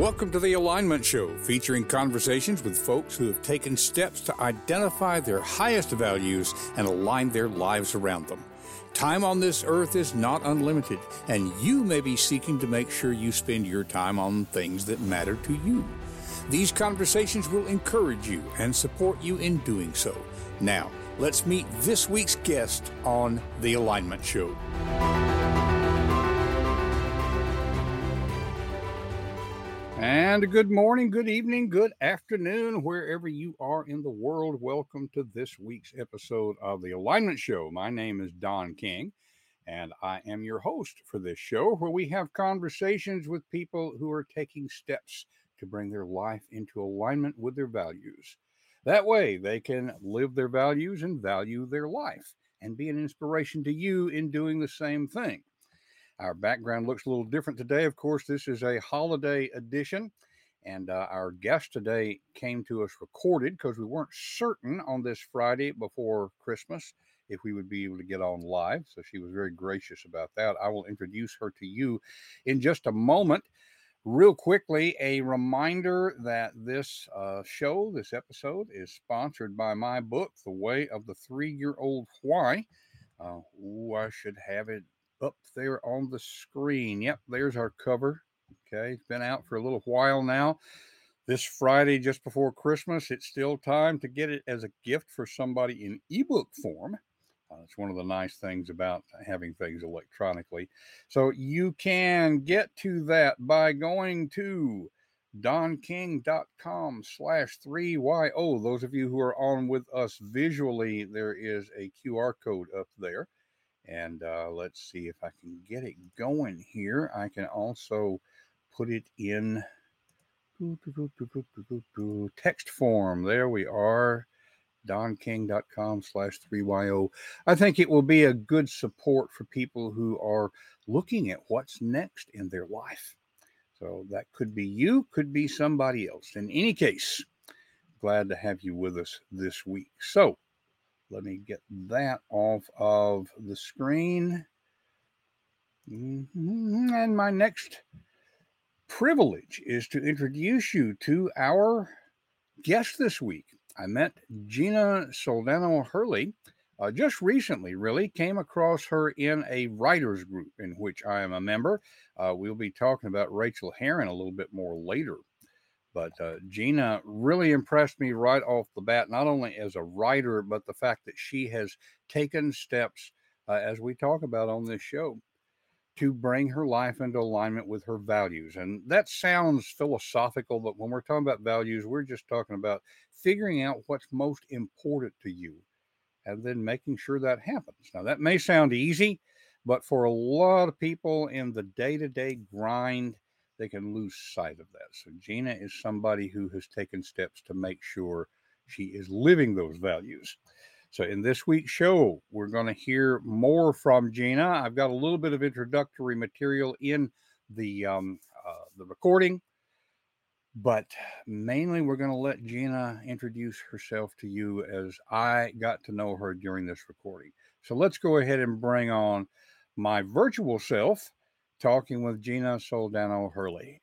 Welcome to the Alignment Show, featuring conversations with folks who have taken steps to identify their highest values and align their lives around them. Time on this earth is not unlimited, and you may be seeking to make sure you spend your time on things that matter to you. These conversations will encourage you and support you in doing so. Now, let's meet this week's guest on The Alignment Show. And good morning, good evening, good afternoon, wherever you are in the world. Welcome to this week's episode of The Alignment Show. My name is Don King, and I am your host for this show where we have conversations with people who are taking steps to bring their life into alignment with their values. That way, they can live their values and value their life and be an inspiration to you in doing the same thing. Our background looks a little different today. Of course, this is a holiday edition. And uh, our guest today came to us recorded because we weren't certain on this Friday before Christmas if we would be able to get on live. So she was very gracious about that. I will introduce her to you in just a moment. Real quickly, a reminder that this uh, show, this episode, is sponsored by my book, The Way of the Three Year Old Why. Uh, ooh, I should have it up there on the screen. Yep, there's our cover. Okay, it's been out for a little while now. This Friday, just before Christmas, it's still time to get it as a gift for somebody in ebook form. Uh, it's one of the nice things about having things electronically. So you can get to that by going to donking.com slash 3yo. Those of you who are on with us visually, there is a QR code up there. And uh, let's see if I can get it going here. I can also put it in text form. There we are. donking.com slash 3yo. I think it will be a good support for people who are looking at what's next in their life. So that could be you, could be somebody else. In any case, glad to have you with us this week. So let me get that off of the screen. Mm-hmm. And my next privilege is to introduce you to our guest this week. I met Gina Soldano Herrle uh, just recently, really, came across her in a writers group in which I am a member. Uh, we'll be talking about Rachel Herron a little bit more later. But uh, Gina really impressed me right off the bat, not only as a writer, but the fact that she has taken steps, uh, as we talk about on this show, to bring her life into alignment with her values. And that sounds philosophical, but when we're talking about values, we're just talking about figuring out what's most important to you and then making sure that happens. Now, that may sound easy, but for a lot of people in the day to day grind, they can lose sight of that. So Gina is somebody who has taken steps to make sure she is living those values. So in this week's show, we're going to hear more from Gina. I've got a little bit of introductory material in the um, uh, the recording, but mainly we're going to let Gina introduce herself to you as I got to know her during this recording. So let's go ahead and bring on my virtual self, talking with Gina Soldano Herrle.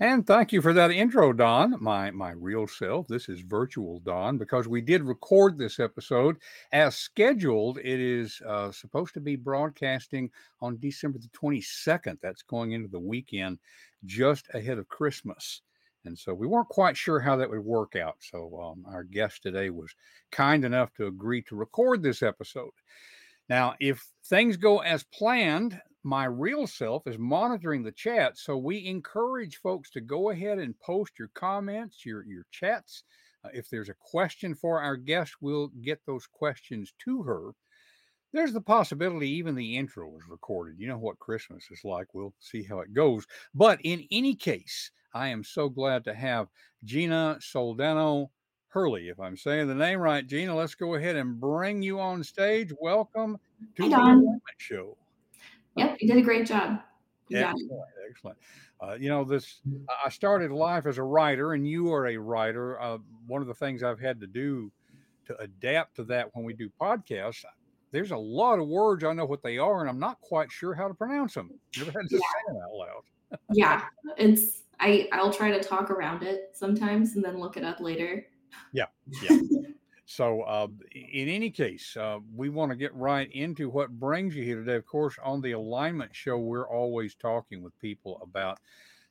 And thank you for that intro, Don. My my real self. This is virtual Don because we did record this episode as scheduled. It is uh, supposed to be broadcasting on December the twenty second. That's going into the weekend, just ahead of Christmas. And so we weren't quite sure how that would work out. So um, our guest today was kind enough to agree to record this episode. Now, if things go as planned, my real self is monitoring the chat. So we encourage folks to go ahead and post your comments, your, your chats. Uh, if there's a question for our guest, we'll get those questions to her. There's the possibility even the intro was recorded. You know what Christmas is like. We'll see how it goes. But in any case, I am so glad to have Gina Soldano Herrle. If I'm saying the name right, Gina, let's go ahead and bring you on stage. Welcome to Hi, the Don. Show. Yep, you did a great job. You got. Excellent, excellent. Uh, you know, this I started life as a writer, and you are a writer. Uh, one of the things I've had to do to adapt to that when we do podcasts, there's a lot of words I know what they are, and I'm not quite sure how to pronounce them. You ever had to Yeah. say them out loud? Yeah, it's. I I'll try to talk around it sometimes and then look it up later. Yeah, yeah. So, uh, in any case, uh, we want to get right into what brings you here today. Of course, on the alignment show, we're always talking with people about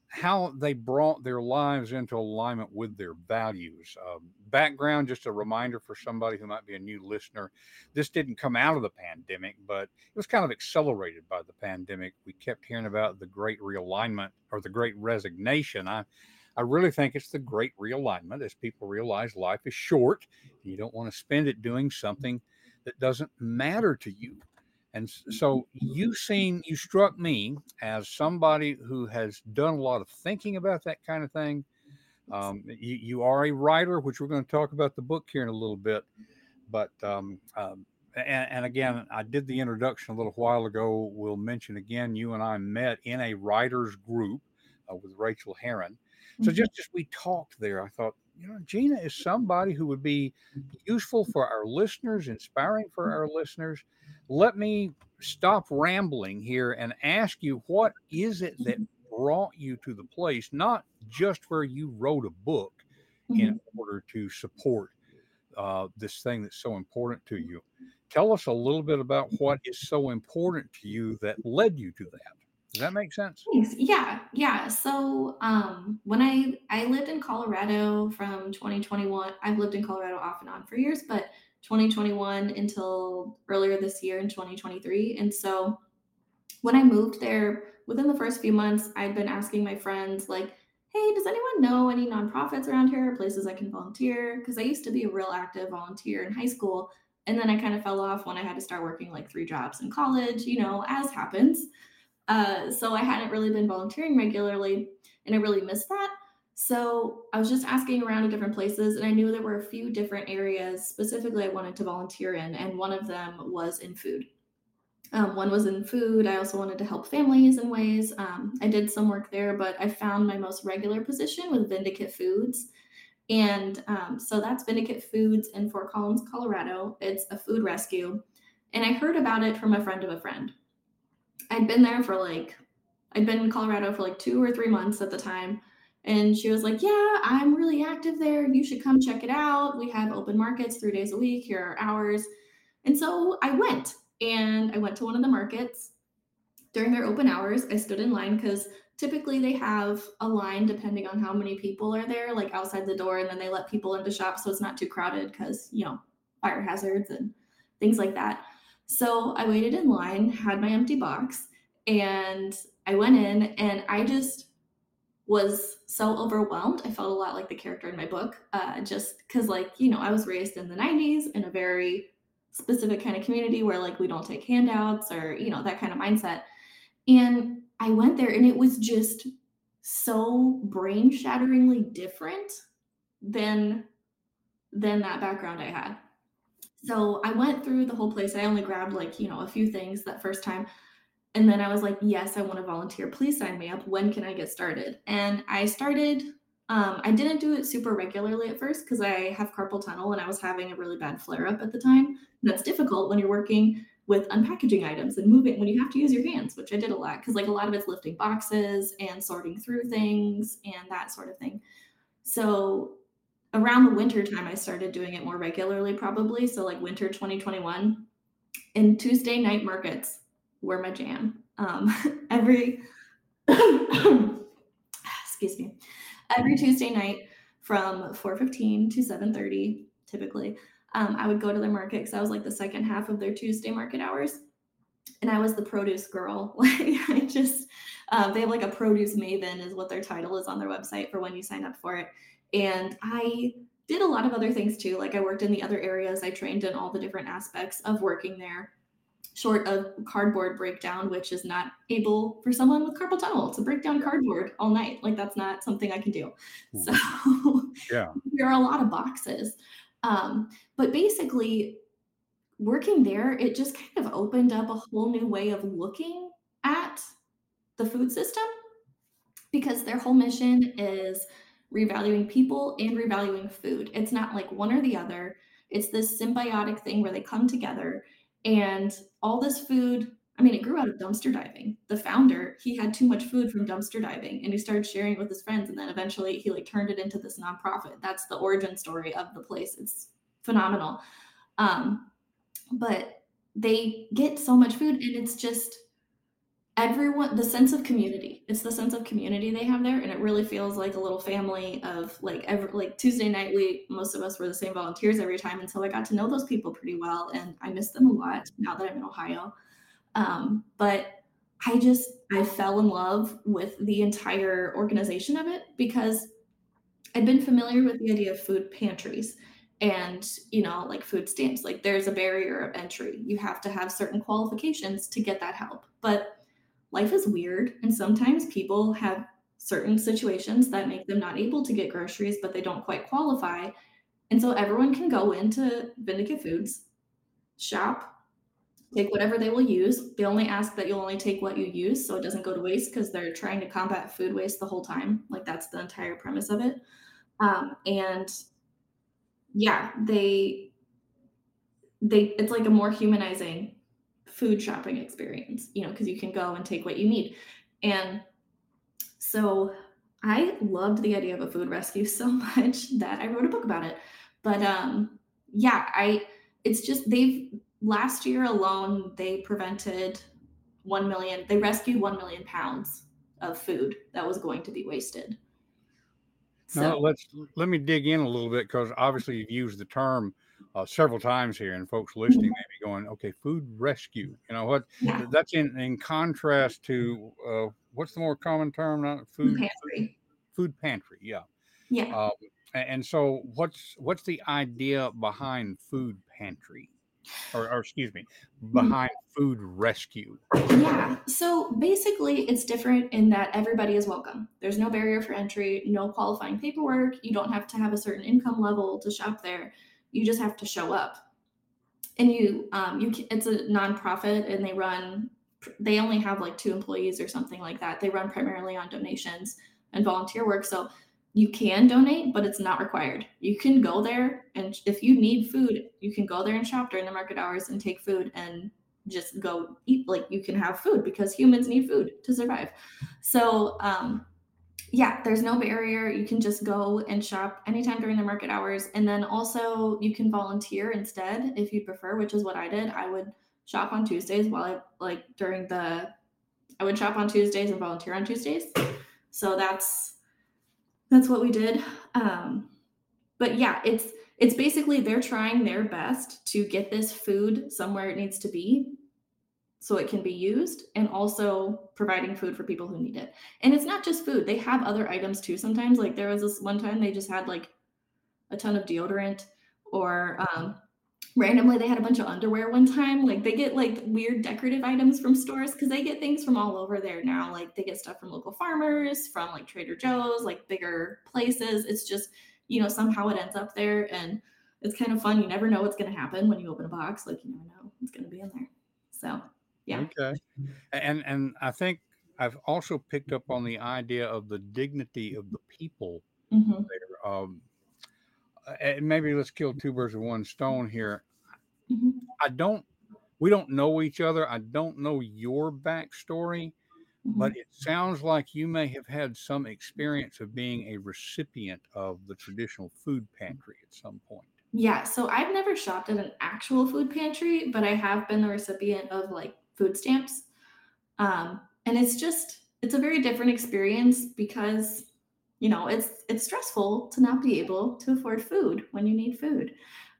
how they brought their lives into alignment with their values. Um, background, just a reminder for somebody who might be a new listener this didn't come out of the pandemic, but it was kind of accelerated by the pandemic. We kept hearing about the great realignment or the great resignation. I I really think it's the great realignment as people realize life is short. And you don't want to spend it doing something that doesn't matter to you. And so you seen you struck me as somebody who has done a lot of thinking about that kind of thing. Um, you, you, are a writer, which we're going to talk about the book here in a little bit. But um, um, and, and, again, I did the introduction a little while ago. We'll mention again, you and I met in a writers group uh, with Rachel Herron. So mm-hmm. just as we talked there, I thought, you know, Gina is somebody who would be useful for our listeners, inspiring for our listeners. Let me stop rambling here and ask you what is it that brought you to the place, not just where you wrote a book mm-hmm. in order to support uh, this thing that's so important to you. Tell us a little bit about what is so important to you that led you to that. Does that make sense? Yeah, yeah. So um, when I I lived in Colorado from 2021, I've lived in Colorado off and on for years, but 2021 until earlier this year in 2023. And so when I moved there, within the first few months, I'd been asking my friends like, "Hey, does anyone know any nonprofits around here, places I can volunteer?" Because I used to be a real active volunteer in high school, and then I kind of fell off when I had to start working like three jobs in college. You know, as happens. Uh, so I hadn't really been volunteering regularly and I really missed that. So I was just asking around at different places and I knew there were a few different areas specifically I wanted to volunteer in, and one of them was in food. Um, one was in food. I also wanted to help families in ways. Um, I did some work there, but I found my most regular position with Vindeket Foods. And um, so that's Vindeket Foods in Fort Collins, Colorado. It's a food rescue. And I heard about it from a friend of a friend. I'd been there for like, I'd been in Colorado for like two or three months at the time. And she was like, Yeah, I'm really active there. You should come check it out. We have open markets three days a week. Here are hours. And so I went and I went to one of the markets during their open hours. I stood in line because typically they have a line depending on how many people are there, like outside the door, and then they let people into shop so it's not too crowded because, you know, fire hazards and things like that. So I waited in line, had my empty box, and I went in and I just was so overwhelmed. I felt a lot like the character in my book, uh, just because, like, you know, I was raised in the 90s in a very specific kind of community where, like, we don't take handouts or, you know, that kind of mindset. And I went there and it was just so brain shatteringly different than than that background I had. So I went through the whole place. I only grabbed like, you know, a few things that first time. And then I was like, yes, I want to volunteer. Please sign me up. When can I get started? And I started, um, I didn't do it super regularly at first because I have carpal tunnel and I was having a really bad flare up at the time. That's difficult when you're working with unpackaging items and moving when you have to use your hands, which I did a lot because like a lot of it's lifting boxes and sorting through things and that sort of thing. So around the winter time i started doing it more regularly probably. So like winter 2021 and tuesday night markets were my jam. Um, every excuse me. Every tuesday night from 4.15 to 7.30 typically um, i would go to their market because i was like the second half of their tuesday market hours. And i was the produce girl. Like i just uh, they have like a produce maven is what their title is on their website for when you sign up for it and I did a lot of other things too. Like I worked in the other areas, I trained in all the different aspects of working there, short of cardboard breakdown, which is not able for someone with carpal tunnel to break down cardboard all night. Like that's not something I can do. So yeah, there are a lot of boxes. Um, but basically, working there, it just kind of opened up a whole new way of looking at the food system because their whole mission is revaluing people and revaluing food. It's not like one or the other. It's this symbiotic thing where they come together and all this food I mean, it grew out of dumpster diving. The founder, he had too much food from dumpster diving and he started sharing it with his friends and then eventually he like turned it into this nonprofit. That's the origin story of the place. It's phenomenal. Um, but they get so much food and it's just everyone the sense of community. It's the sense of community they have there and it really feels like a little family of like every like tuesday night we most of us were the same volunteers every time and so i got to know those people pretty well and i miss them a lot now that i'm in ohio. Um, but i just i fell in love with the entire organization of it because i'd been familiar with the idea of food pantries and you know like food stamps. Like there's a barrier of entry. You have to have certain qualifications to get that help. But life is weird and sometimes people have certain situations that make them not able to get groceries but they don't quite qualify. And so everyone can go into Vindeket foods shop take whatever they will use. They only ask that you'll only take what you use so it doesn't go to waste because they're trying to combat food waste the whole time. Like that's the entire premise of it. Um, and yeah they they it's like a more humanizing food shopping experience, you know, because you can go and take what you need. And so I loved the idea of a food rescue so much that I wrote a book about it. But um yeah, I it's just they've last year alone they prevented 1 million they rescued 1 million pounds of food that was going to be wasted. So now let's let me dig in a little bit because obviously you've used the term uh, several times here, and folks listening mm-hmm. may be going, "Okay, food rescue." You know what? Yeah. That's in in contrast to uh, what's the more common term? Not food pantry. Food pantry. Yeah. Yeah. Um, and so, what's what's the idea behind food pantry? Or, or, excuse me, mm-hmm. behind food rescue? Yeah. So basically, it's different in that everybody is welcome. There's no barrier for entry, no qualifying paperwork. You don't have to have a certain income level to shop there you just have to show up. And you um you it's a nonprofit and they run they only have like two employees or something like that. They run primarily on donations and volunteer work. So you can donate but it's not required. You can go there and if you need food you can go there and shop during the market hours and take food and just go eat like you can have food because humans need food to survive. So um yeah, there's no barrier. You can just go and shop anytime during the market hours. And then also you can volunteer instead if you prefer, which is what I did. I would shop on Tuesdays while I like during the I would shop on Tuesdays and volunteer on Tuesdays. So that's that's what we did. Um but yeah, it's it's basically they're trying their best to get this food somewhere it needs to be so it can be used and also providing food for people who need it. And it's not just food, they have other items too sometimes. Like there was this one time they just had like a ton of deodorant or um, randomly they had a bunch of underwear one time. Like they get like weird decorative items from stores because they get things from all over there now. Like they get stuff from local farmers, from like Trader Joe's, like bigger places. It's just, you know, somehow it ends up there and it's kind of fun. You never know what's going to happen when you open a box. Like you never know what's going to be in there. So yeah. Okay. And and I think I've also picked up on the idea of the dignity of the people mm-hmm. there. Um, and maybe let's kill two birds with one stone here. Mm-hmm. I don't. We don't know each other. I don't know your backstory, mm-hmm. but it sounds like you may have had some experience of being a recipient of the traditional food pantry at some point. Yeah, so I've never shopped at an actual food pantry, but I have been the recipient of like food stamps. Um, and it's just it's a very different experience because you know it's it's stressful to not be able to afford food when you need food.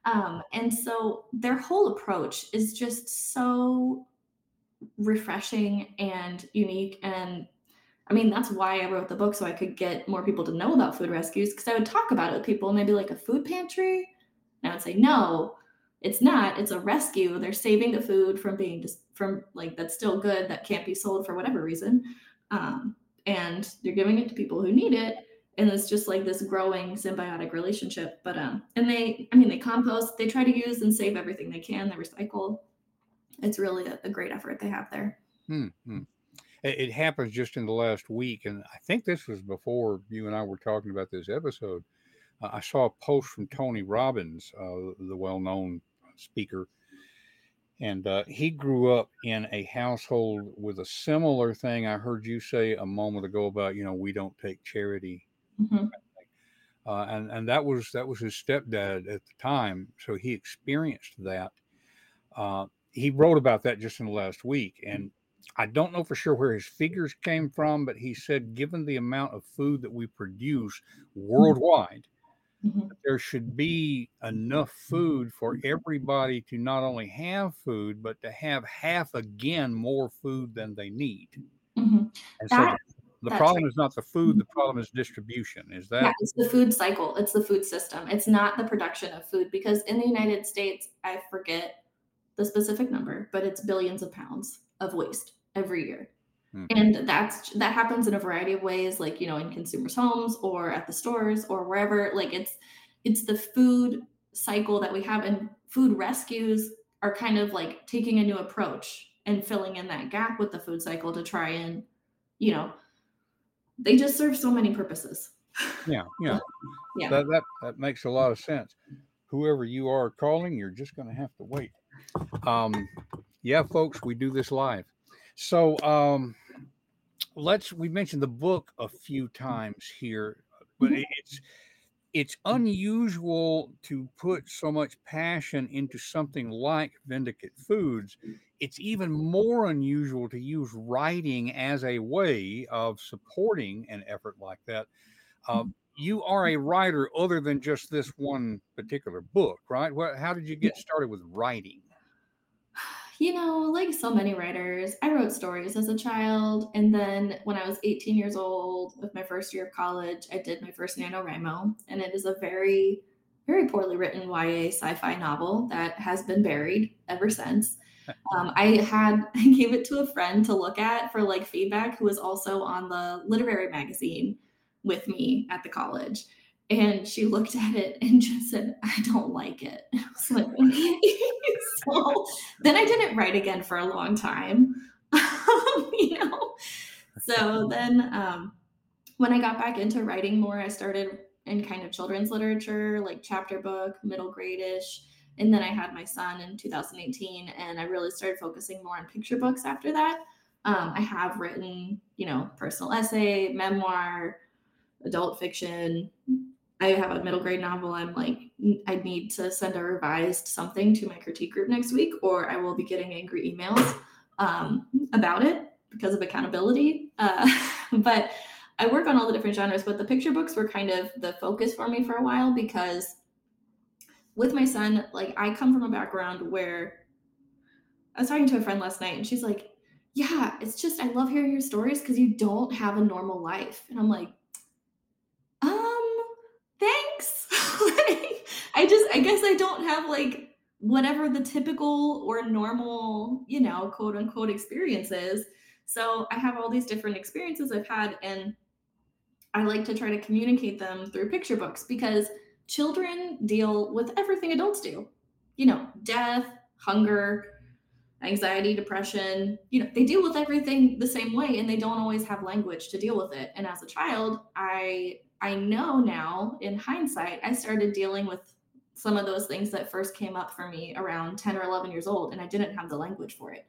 Um, and so their whole approach is just so refreshing and unique and I mean, that's why I wrote the book so I could get more people to know about food rescues because I would talk about it with people, maybe like a food pantry. And I would say, no, it's not. It's a rescue. They're saving the food from being just from like that's still good that can't be sold for whatever reason um, and they're giving it to people who need it and it's just like this growing symbiotic relationship but um and they i mean they compost they try to use and save everything they can they recycle it's really a, a great effort they have there hmm, hmm. It, happens just in the last week and i think this was before you and i were talking about this episode uh, i saw a post from tony robbins uh, the well-known speaker And uh, he grew up in a household with a similar thing. I heard you say a moment ago about, you know, we don't take charity. hmm Uh, and and that was that was his stepdad at the time, so he experienced that. Uh, he wrote about that just in the last week, and I don't know for sure where his figures came from, but he said, given the amount of food that we produce worldwide, hmm there should be enough food for everybody to not only have food, but to have half again more food than they need. hmm And so That the that's problem is not the food, the problem is distribution. Is Yeah, that? it's the food cycle. It's the food system. It's not the production of food because in the United States, I forget the specific number, but it's billions of pounds of waste every year. Hmm. And that's that happens in a variety of ways, like you know, in consumers' homes or at the stores or wherever. Like it's it's the food cycle that we have, and food rescues are kind of like taking a new approach and filling in that gap with the food cycle to try and, you know, they just serve so many purposes. Yeah, yeah. Yeah. That that that makes a lot of sense. Whoever you are calling, you're just going to have to wait. Um, yeah, folks, we do this live. So um, let's. We mentioned the book a few times here, but Mhm. it's it's unusual to put so much passion into something like Vindeket Foods. It's even more unusual to use writing as a way of supporting an effort like that. Uh, you are a writer other than just this one particular book, right? What, how did you get started with writing? You know, like so many writers, I wrote stories as a child. And then when I was 18 years old, with my first year of college, I did my first NaNoWriMo. And it is a very, very poorly written YA sci fi novel that has been buried ever since. Um, I had, I gave it to a friend to look at for like feedback who was also on the literary magazine with me at the college. And she looked at it and just said, I don't like it. I like, so then I didn't write again for a long time. you know? So then um, when I got back into writing more, I started in kind of children's literature, like chapter book, middle grade-ish. And then I had my son in 2018, and I really started focusing more on picture books after that. Um, I have written, you know, personal essay, memoir, adult fiction. I have a middle grade novel. I'm like, I need to send a revised something to my critique group next week, or I will be getting angry emails um, about it because of accountability. Uh, but I work on all the different genres, but the picture books were kind of the focus for me for a while because with my son, like I come from a background where I was talking to a friend last night and she's like, Yeah, it's just I love hearing your stories because you don't have a normal life. And I'm like, um, thanks. like, I just I guess I don't have like whatever the typical or normal, you know, quote unquote experience is. So I have all these different experiences I've had and I like to try to communicate them through picture books because children deal with everything adults do. You know, death, hunger, anxiety, depression, you know, they deal with everything the same way and they don't always have language to deal with it. And as a child, I I know now in hindsight, I started dealing with some of those things that first came up for me around 10 or 11 years old and I didn't have the language for it.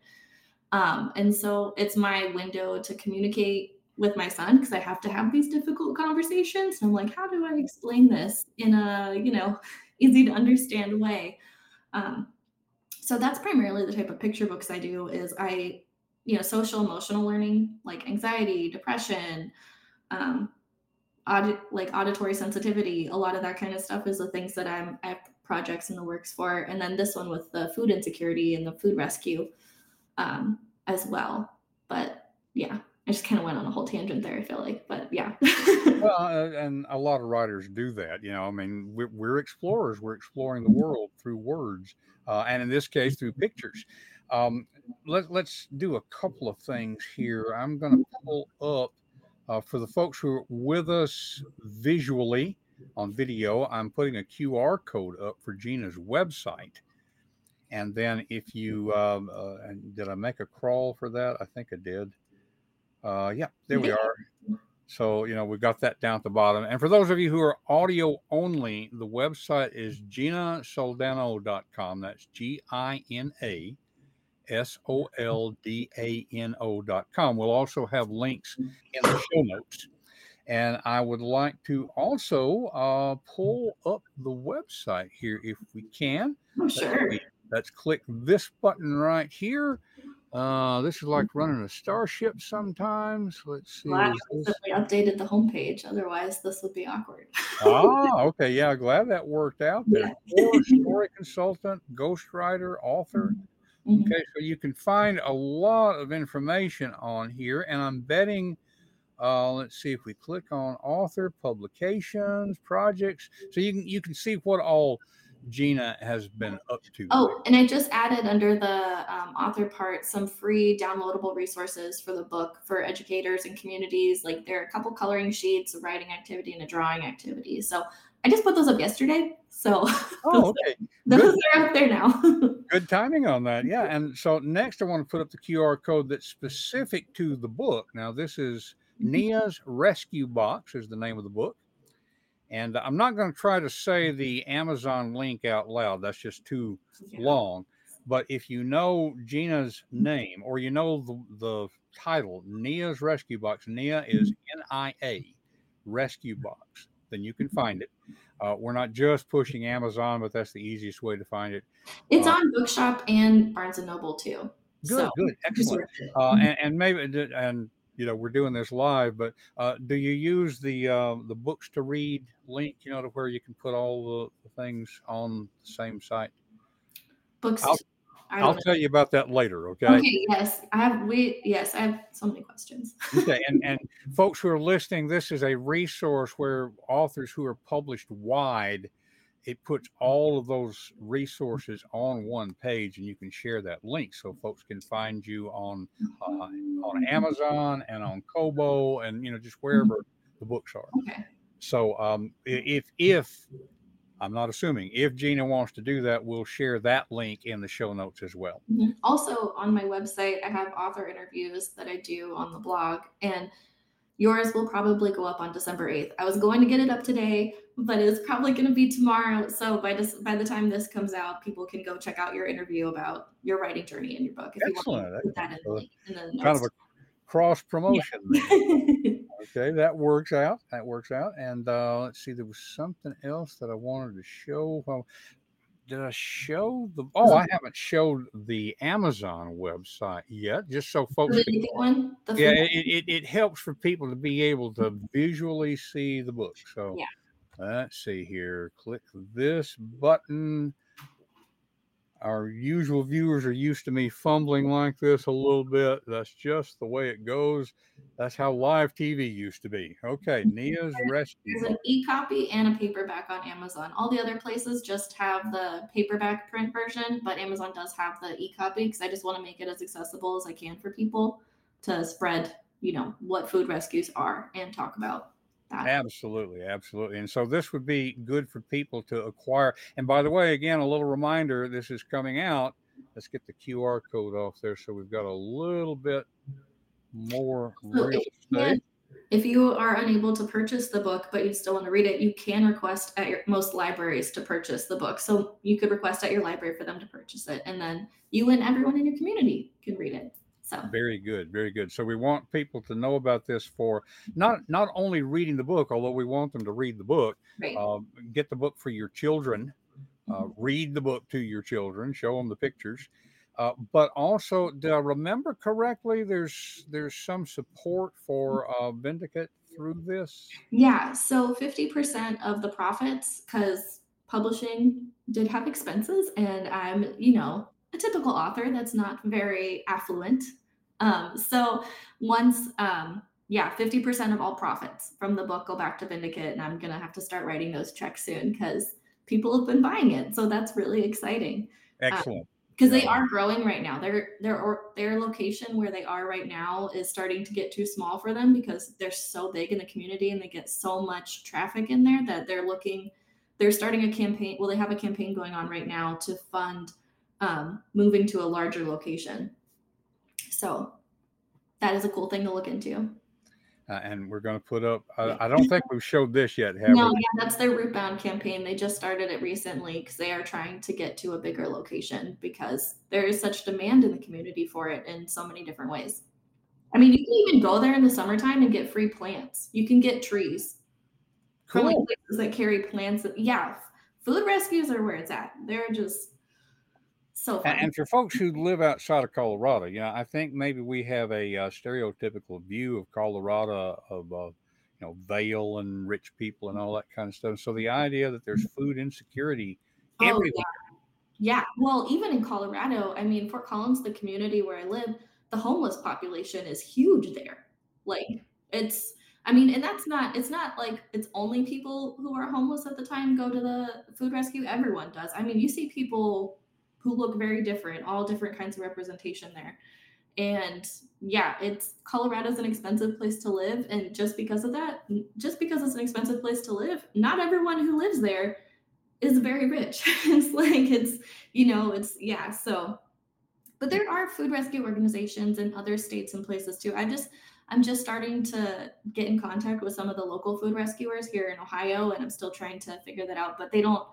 Um, and so it's my window to communicate with my son because I have to have these difficult conversations. And I'm like, how do I explain this in a, you know, easy to understand way? Um, so that's primarily the type of picture books I do is I, you know, social emotional learning, like anxiety, depression, um, audit, like auditory sensitivity, a lot of that kind of stuff is the things that I'm, have projects in the works for. And then this one with the food insecurity and the food rescue um, as well. But yeah, I just kind of went on a whole tangent there. I feel like, but yeah. Well, uh, and a lot of writers do that. You know, I mean, we're, we're explorers. We're exploring the world through words, uh, and in this case, through pictures. Um, let, let's do a couple of things here. I'm going to pull up uh, for the folks who are with us visually on video. I'm putting a QR code up for Gina's website. And then if you, um, uh, and did I make a crawl for that? I think I did. Uh, yeah, there we are. So, you know, we've got that down at the bottom. And for those of you who are audio only, the website is ginasoldano.com. That's G I N A S O L D A N com. We'll also have links in the show notes. And I would like to also uh, pull up the website here if we can. Oh, sure. Let's, let's click this button right here. Uh, this is like running a starship sometimes. Let's see. Glad is that this- we updated the homepage. Otherwise, this would be awkward. ah, okay. Yeah, glad that worked out there. Or story consultant, ghostwriter, author. Mhm. Okay, so you can find a lot of information on here, and I'm betting. Uh, let's see if we click on author, publications, projects, so you can you can see what all Gina has been up to. Oh, and I just added under the um, author part some free downloadable resources for the book for educators and communities. Like there are a couple coloring sheets, a writing activity, and a drawing activity. So I just put those up yesterday. So Oh, okay. those are up there now. Good timing on that. Yeah. And so next, I want to put up the QR code that's specific to the book. Now, this is Nia's Rescue Box, is the name of the book. And I'm not going to try to say the Amazon link out loud. That's just too Yeah. long. But if you know Gina's name or you know the, the title, Nia's Rescue Box, Nia is N I A, Rescue Box, then you can find it. Uh, we're not just pushing Amazon, but that's the easiest way to find it. It's Uh, on Bookshop and Barnes and Noble too. Good, So, good, excellent. Uh, and, and maybe, and you know, we're doing this live, but uh, do you use the uh, the Books2Read link? You know, to where you can put all the, the things on the same site. Books. I'll- I'll tell you about that later. Okay. Okay. Yes, I have. We yes, I have so many questions. okay. And and folks who are listening, this is a resource where authors who are published wide. It puts all of those resources on one page, and you can share that link so folks can find you on uh, on Amazon and on Kobo and you know just wherever the books are. Okay. So um, if if I'm not assuming if Gina wants to do that, we'll share that link in the show notes as well. Mhm. Also, on my website, I have author interviews that I do on the blog, and yours will probably go up on December 8th. I was going to get it up today, but it's probably going to be tomorrow. So by this, by the time this comes out, people can go check out your interview about your writing journey in your book. If you want Excellent. to put that in in the Kind of a cross promotion. Yeah. Okay, that works out. That works out. And uh, let's see, there was something else that I wanted to show. Well, did I show the? Oh, I haven't showed the Amazon website yet. Just so folks the can one. The yeah it, it, it helps for people to be able to visually see the book so Yeah. let's see here click this button our usual viewers are used to me fumbling like this a little bit. That's just the way it goes. That's how live tv used to be. Okay mm-hmm. nia's rescue There's an e-copy and a paperback on Amazon. All the other places just have the paperback print version, but Amazon does have the e-copy because I just want to make it as accessible as I can for people to spread, you know, what food rescues are and talk about that. Absolutely, absolutely. And so this would be good for people to acquire. And by the way, again, a little reminder this is coming out. Let's get the QR code off there so we've got a little bit more So real if you, can, estate. if you are unable to purchase the book but you still want to read it, you can request at your most libraries to purchase the book. So you could request at your library for them to purchase it, and then you and everyone in your community can read it. So Very good, very good. So we want people to know about this for not not only reading the book, although we want them to read the book. great. Uh, get the book for your children. Uh, read the book to your children. Show them the pictures. Uh, but also, did I remember correctly? There's there's some support for uh, Vindeket through this. Yeah, so 50% of the profits, because publishing did have expenses, and I'm, you know, a typical author that's not very affluent. Um, so once, um, yeah, 50% of all profits from the book go back to Vindeket, and I'm gonna have to start writing those checks soon because people have been buying it. So that's really exciting Excellent. because they are growing right now. Their their their location where they are right now is starting to get too small for them because they're so big in the community and they get so much traffic in there that they're looking. They're starting a campaign. Well, they have a campaign going on right now to fund um, moving to a larger location. So that is a cool thing to look into. Uh, and we're going to put up. Uh, I don't think we've showed this yet, have No, we? yeah, that's their root bound campaign. They just started it recently because they are trying to get to a bigger location because there is such demand in the community for it in so many different ways. I mean, you can even go there in the summertime and get free plants. You can get trees from like places that carry plants. Yeah, food rescues are where it's at. They're just so fun. And, for folks who live outside of Colorado, you know, I think maybe we have a uh, stereotypical view of Colorado of, uh, you know, Vail and rich people and all that kind of stuff. So the idea that there's food insecurity Oh, everywhere. yeah. Yeah. Well, even in Colorado, I mean, Fort Collins, the community where I live, the homeless population is huge there. Like, it's, I mean, and that's not, it's not like it's only people who are homeless at the time go to the food rescue. Everyone does. I mean, you see people who look very different, all different kinds of representation there. And yeah, it's Colorado's an expensive place to live. And just because of that, just because it's an expensive place to live, not everyone who lives there is very rich. it's like it's you know it's yeah so but there are food rescue organizations in other states and places too. I just I'm just starting to get in contact with some of the local food rescuers here in Ohio and I'm still trying to figure that out but they don't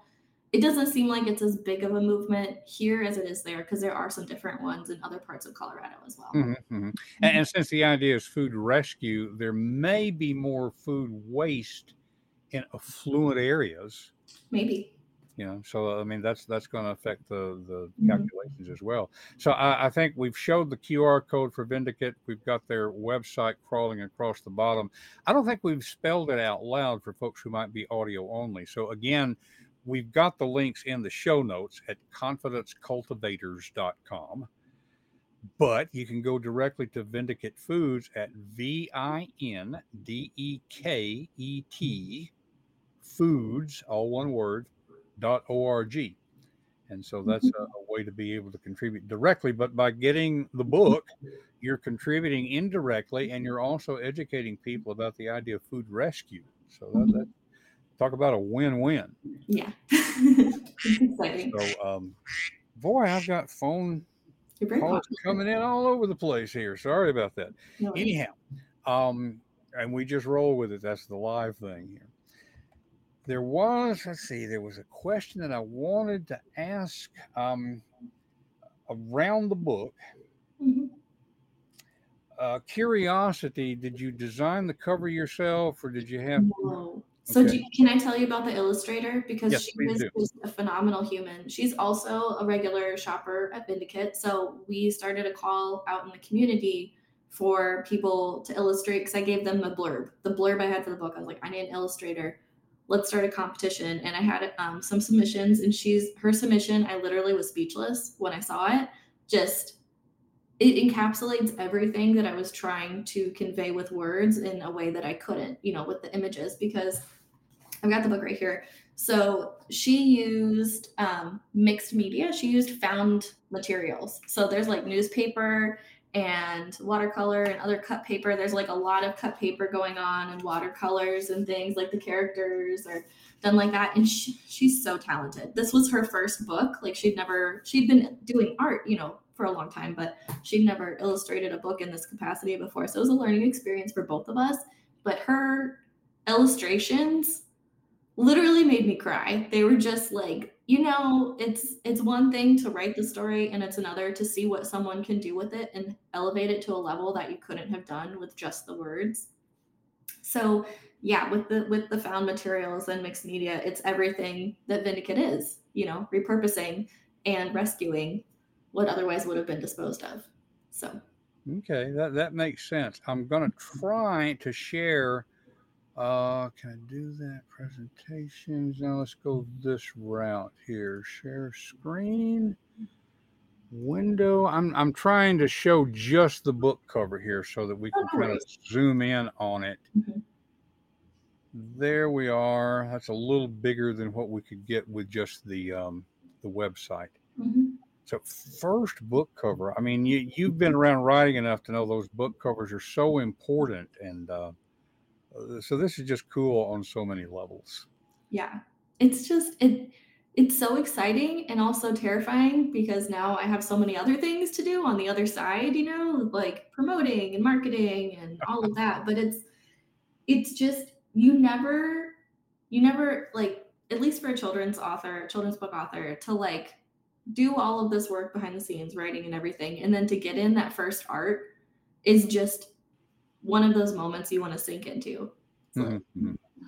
it doesn't seem like it's as big of a movement here as it is there because there are some different ones in other parts of Colorado as well. Mhm, mhm. And, and since the idea is food rescue, there may be more food waste in affluent areas. Maybe. You know, so I mean that's that's going to affect the the Mhm. calculations as well. So I, I think we've showed the QR code for Vindeket. We've got their website crawling across the bottom. I don't think we've spelled it out loud for folks who might be audio only. So again, we've got the links in the show notes at confidencecultivators.com. But you can go directly to Vindicate Foods at V I N D E K E T foods, all one word, dot org. And so that's mm-hmm. a, a way to be able to contribute directly. But by getting the book, you're contributing indirectly and you're also educating people about the idea of food rescue. So that, that talk about a win-win. Yeah. exciting. So um boy, I've got phone calls coming in all over the place here. Sorry about that. No. Anyhow, um, and we just roll with it. That's the live thing here. There was, let's see, there was a question that I wanted to ask um, around the book. Mhm. Uh, curiosity, did you design the cover yourself or did you have? No. So, Okay. do you, can I tell you about the illustrator? Because Yes, she is just a phenomenal human. She's also a regular shopper at Vindeket. So, we started a call out in the community for people to illustrate because I gave them a blurb. The blurb I had for the book, I was like, I need an illustrator. Let's start a competition. And I had um, some submissions, and she's her submission. I literally was speechless when I saw it. Just it encapsulates everything that I was trying to convey with words in a way that I couldn't, you know, with the images because I've got the book right here. So she used um, mixed media. She used found materials. So there's like newspaper and watercolor and other cut paper. There's like a lot of cut paper going on and watercolors and things like the characters are done like that. And she, she's so talented. This was her first book. Like she'd never, she'd been doing art, you know, for a long time, but she'd never illustrated a book in this capacity before. So it was a learning experience for both of us. But her illustrations literally made me cry. They were just like, you know, it's it's one thing to write the story and it's another to see what someone can do with it and elevate it to a level that you couldn't have done with just the words. So, yeah, with the with the found materials and mixed media, it's everything that Vindeket is, you know, repurposing and rescuing what otherwise would have been disposed of. So, Okay, that, that makes sense. I'm going to try to share. Uh, can I do that? Presentations. Now let's go this route here. Share screen. Window. I'm I'm trying to show just the book cover here so that we Oh, can no kind of zoom in on it. Mhm. There we are. That's a little bigger than what we could get with just the um, the website. mhm. So first book cover. I mean, you you've been around writing enough to know those book covers are so important, and uh, so this is just cool on so many levels. yeah it's just it it's so exciting and also terrifying because now i have so many other things to do on the other side you know like promoting and marketing and all of that but it's it's just you never you never like at least for a children's author children's book author to like do all of this work behind the scenes writing and everything and then to get in that first art is just one of those moments you want to sink into so, mm-hmm. mm-hmm.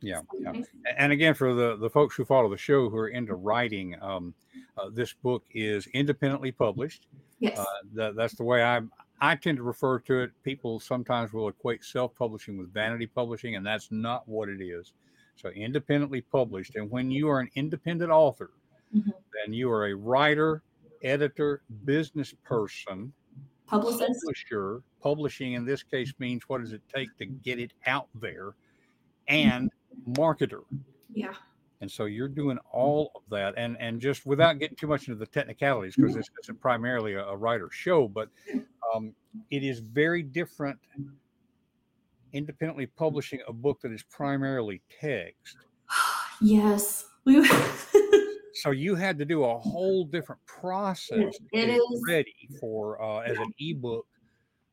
yeah, yeah. and again for the the folks who follow the show who are into writing um, uh, this book is independently published yes uh, that, that's the way i I tend to refer to it. People sometimes will equate self publishing with vanity publishing, and that's not what it is. So, independently published. And when you are an independent author, mm-hmm. then you are a writer, editor, business person, Publicist. publisher. Publishing in this case means what does it take to get it out there, and marketer. Yeah. And so you're doing all of that, and and just without getting too much into the technicalities, because this isn't primarily a, a writer show, but um, it is very different independently publishing a book that is primarily text. yes. so you had to do a whole different process it is ready for uh, as an ebook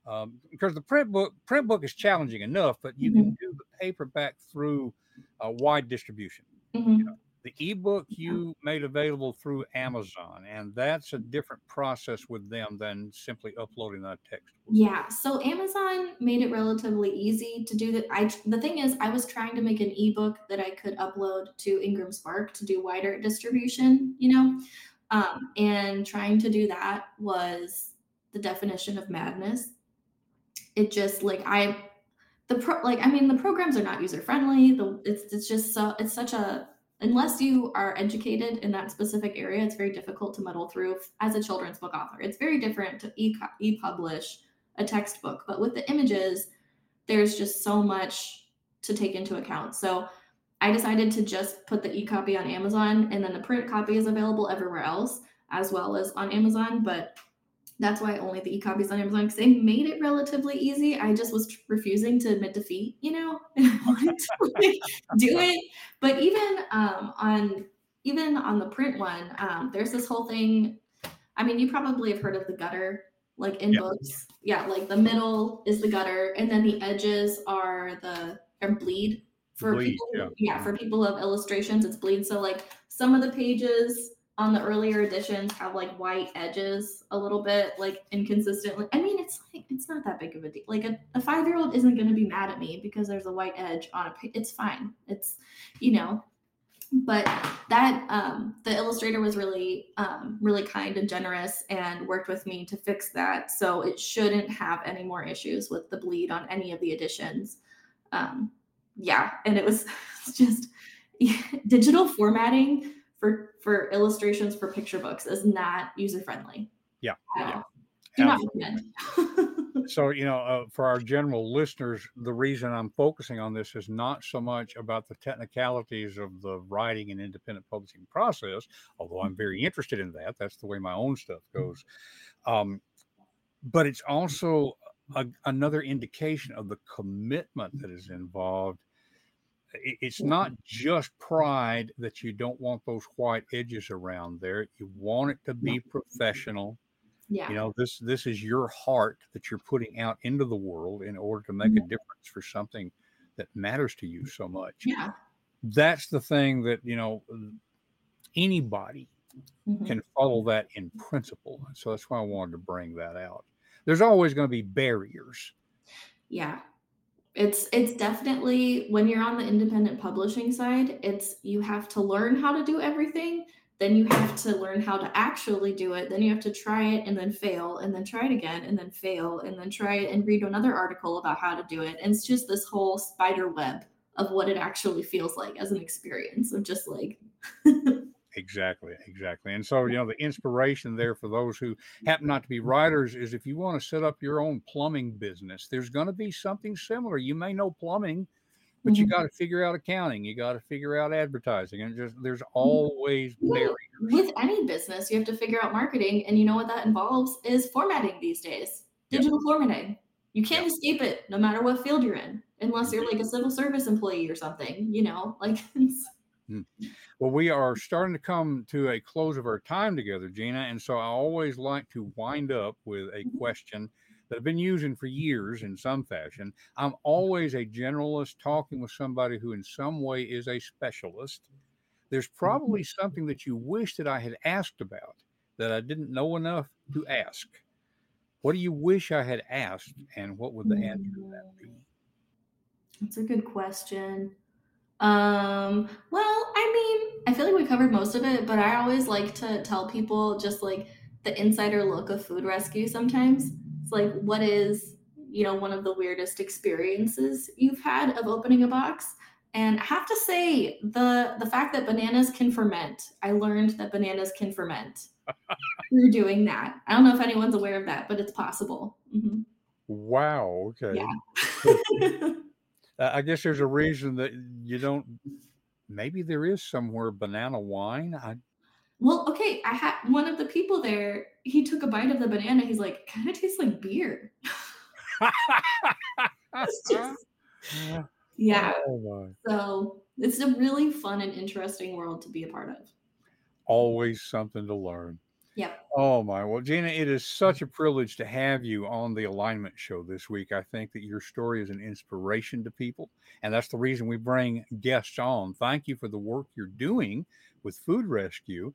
um, because the print book print book is challenging enough, but you mm-hmm. can do the paperback through a wide distribution. Mm-hmm. You know, the ebook you made available through Amazon, and that's a different process with them than simply uploading that text. Yeah, so Amazon made it relatively easy to do that. I the thing is, I was trying to make an ebook that I could upload to Ingram Spark to do wider distribution, you know, um, and trying to do that was the definition of madness. It just like I the pro like I mean the programs are not user friendly. The it's it's just so it's such a unless you are educated in that specific area, it's very difficult to muddle through as a children's book author. It's very different to e publish a textbook, but with the images, there's just so much to take into account. So I decided to just put the e-copy on Amazon and then the print copy is available everywhere else as well as on Amazon, but that's why only the e-copies on Amazon because they made it relatively easy. I just was refusing to admit defeat, you know, like, do it. But even um, on even on the print one, um, there's this whole thing. I mean, you probably have heard of the gutter, like in books. Yeah, like the middle is the gutter, and then the edges are the are bleed for bleed, people. Yeah. yeah, for people who have illustrations, it's bleed. So like some of the pages on the earlier editions have like white edges a little bit like inconsistently. I mean it's like it's not that big of a deal. Like a, a five year old isn't going to be mad at me because there's a white edge on a it's fine. It's you know but that um, the illustrator was really um, really kind and generous and worked with me to fix that so it shouldn't have any more issues with the bleed on any of the editions. Um, yeah and it was just digital formatting for for illustrations for picture books is not user friendly. Yeah. yeah. Do not recommend. so you know, uh, for our general listeners, the reason I'm focusing on this is not so much about the technicalities of the writing and independent publishing process, although I'm very interested in that. That's the way my own stuff goes. Um, but it's also a, another indication of the commitment that is involved it's not just pride that you don't want those white edges around there. You want it to be professional. Yeah. You know, this this is your heart that you're putting out into the world in order to make mm-hmm. a difference for something that matters to you so much. Yeah. That's the thing that, you know, anybody mm-hmm. can follow that in principle. So that's why I wanted to bring that out. There's always going to be barriers. Yeah it's it's definitely when you're on the independent publishing side it's you have to learn how to do everything then you have to learn how to actually do it then you have to try it and then fail and then try it again and then fail and then try it and read another article about how to do it. And it's just this whole spider web of what it actually feels like as an experience of just like Exactly, exactly. And so, you know, the inspiration there for those who happen not to be writers is if you want to set up your own plumbing business, there's going to be something similar. You may know plumbing, but mm-hmm. you got to figure out accounting, you got to figure out advertising, and just there's mm-hmm. always barriers. With any business, you have to figure out marketing, and you know what that involves is formatting these days, digital yep. formatting. You can't yep. escape it, no matter what field you're in, unless you're like a civil service employee or something. You know, like. Hmm. Well, we are starting to come to a close of our time together, Gina. And so I always like to wind up with a mm-hmm. question that I've been using for years in some fashion. I'm always a generalist talking with somebody who, in some way, is a specialist. There's mm-hmm. probably something that you wish that I had asked about that I didn't know enough to ask. What do you wish I had asked, and what would the answer to that be? Mm. That's a good question. Um, well, I mean, I feel like we covered most of it, but I always like to tell people just like the insider look of food rescue sometimes. It's like, what is, you know, one of the weirdest experiences you've had of opening a box? And I have to say, the the fact that bananas can ferment, I learned that bananas can ferment through doing that. I don't know if anyone's aware of that, but it's possible. Mm-hmm. Wow. Okay. Yeah. Uh, I guess there's a reason that you don't. Maybe there is somewhere banana wine. I well, okay. I had one of the people there. He took a bite of the banana. He's like, "Kind of tastes like beer." just, uh, yeah. Oh so it's a really fun and interesting world to be a part of. Always something to learn. Yeah. Oh my. Well, Gina, it is such a mm-hmm. privilege to have you on the alignment show this week. I think that your story is an inspiration to people, and that's the reason we bring guests on. Thank you for the work you're doing with Food Rescue,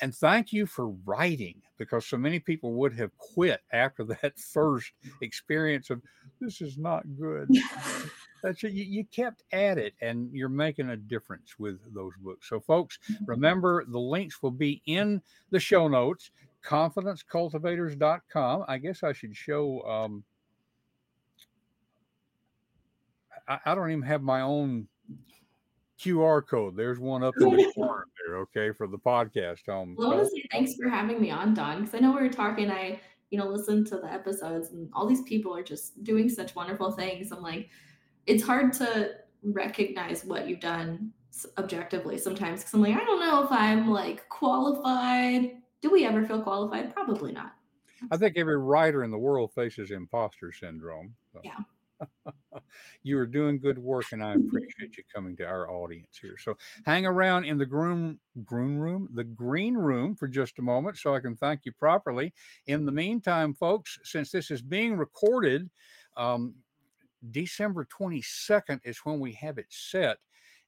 and thank you for writing because so many people would have quit after that first experience of this is not good. That's it. You, you kept at it and you're making a difference with those books. So, folks, mm-hmm. remember the links will be in the show notes confidencecultivators.com. I guess I should show. Um, I, I don't even have my own QR code. There's one up in the corner there, okay, for the podcast home. Well, I want to say thanks for having me on, Don, because I know we were talking. I, you know, listened to the episodes, and all these people are just doing such wonderful things. I'm like, it's hard to recognize what you've done objectively sometimes because I'm like, I don't know if I'm like qualified. Do we ever feel qualified? Probably not. I think every writer in the world faces imposter syndrome. So. Yeah. you are doing good work, and I appreciate you coming to our audience here. So hang around in the groom groom room, the green room, for just a moment, so I can thank you properly. In the meantime, folks, since this is being recorded, um, December 22nd is when we have it set.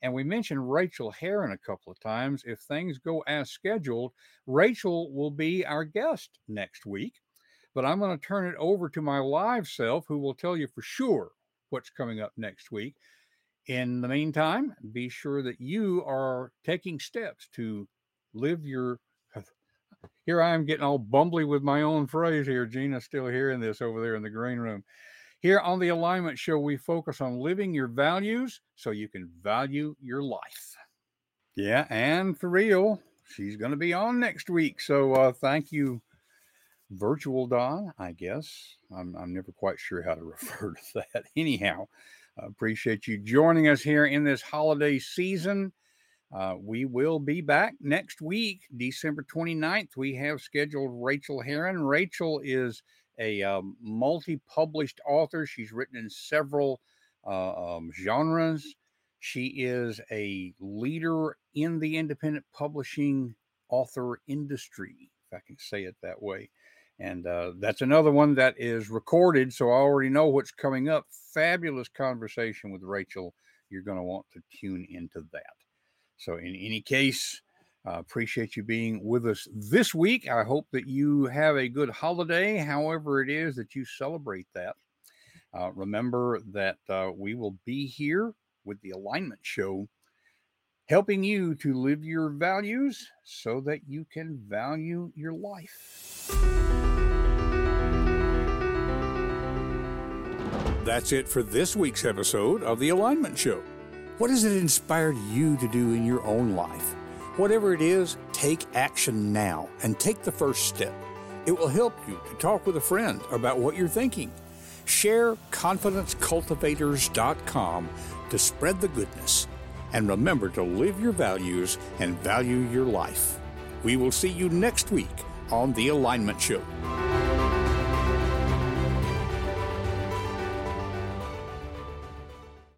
And we mentioned Rachael Herron a couple of times. If things go as scheduled, Rachael will be our guest next week. But I'm going to turn it over to my live self, who will tell you for sure what's coming up next week. In the meantime, be sure that you are taking steps to live your. Here I am getting all bumbly with my own phrase here. Gina's still hearing this over there in the green room. Here on the Alignment Show, we focus on living your values so you can value your life. Yeah, and for real, she's going to be on next week. So uh, thank you, Virtual Don, I guess. I'm, I'm never quite sure how to refer to that. Anyhow, I appreciate you joining us here in this holiday season. Uh, we will be back next week, December 29th. We have scheduled Rachael Herron. Rachael is a um, multi published author. She's written in several uh, um, genres. She is a leader in the independent publishing author industry, if I can say it that way. And uh, that's another one that is recorded. So I already know what's coming up. Fabulous conversation with Rachael. You're going to want to tune into that. So, in any case, uh, appreciate you being with us this week. I hope that you have a good holiday, however, it is that you celebrate that. Uh, remember that uh, we will be here with the Alignment Show, helping you to live your values so that you can value your life. That's it for this week's episode of The Alignment Show. What has it inspired you to do in your own life? Whatever it is, take action now and take the first step. It will help you to talk with a friend about what you're thinking. Share confidencecultivators.com to spread the goodness. And remember to live your values and value your life. We will see you next week on The Alignment Show.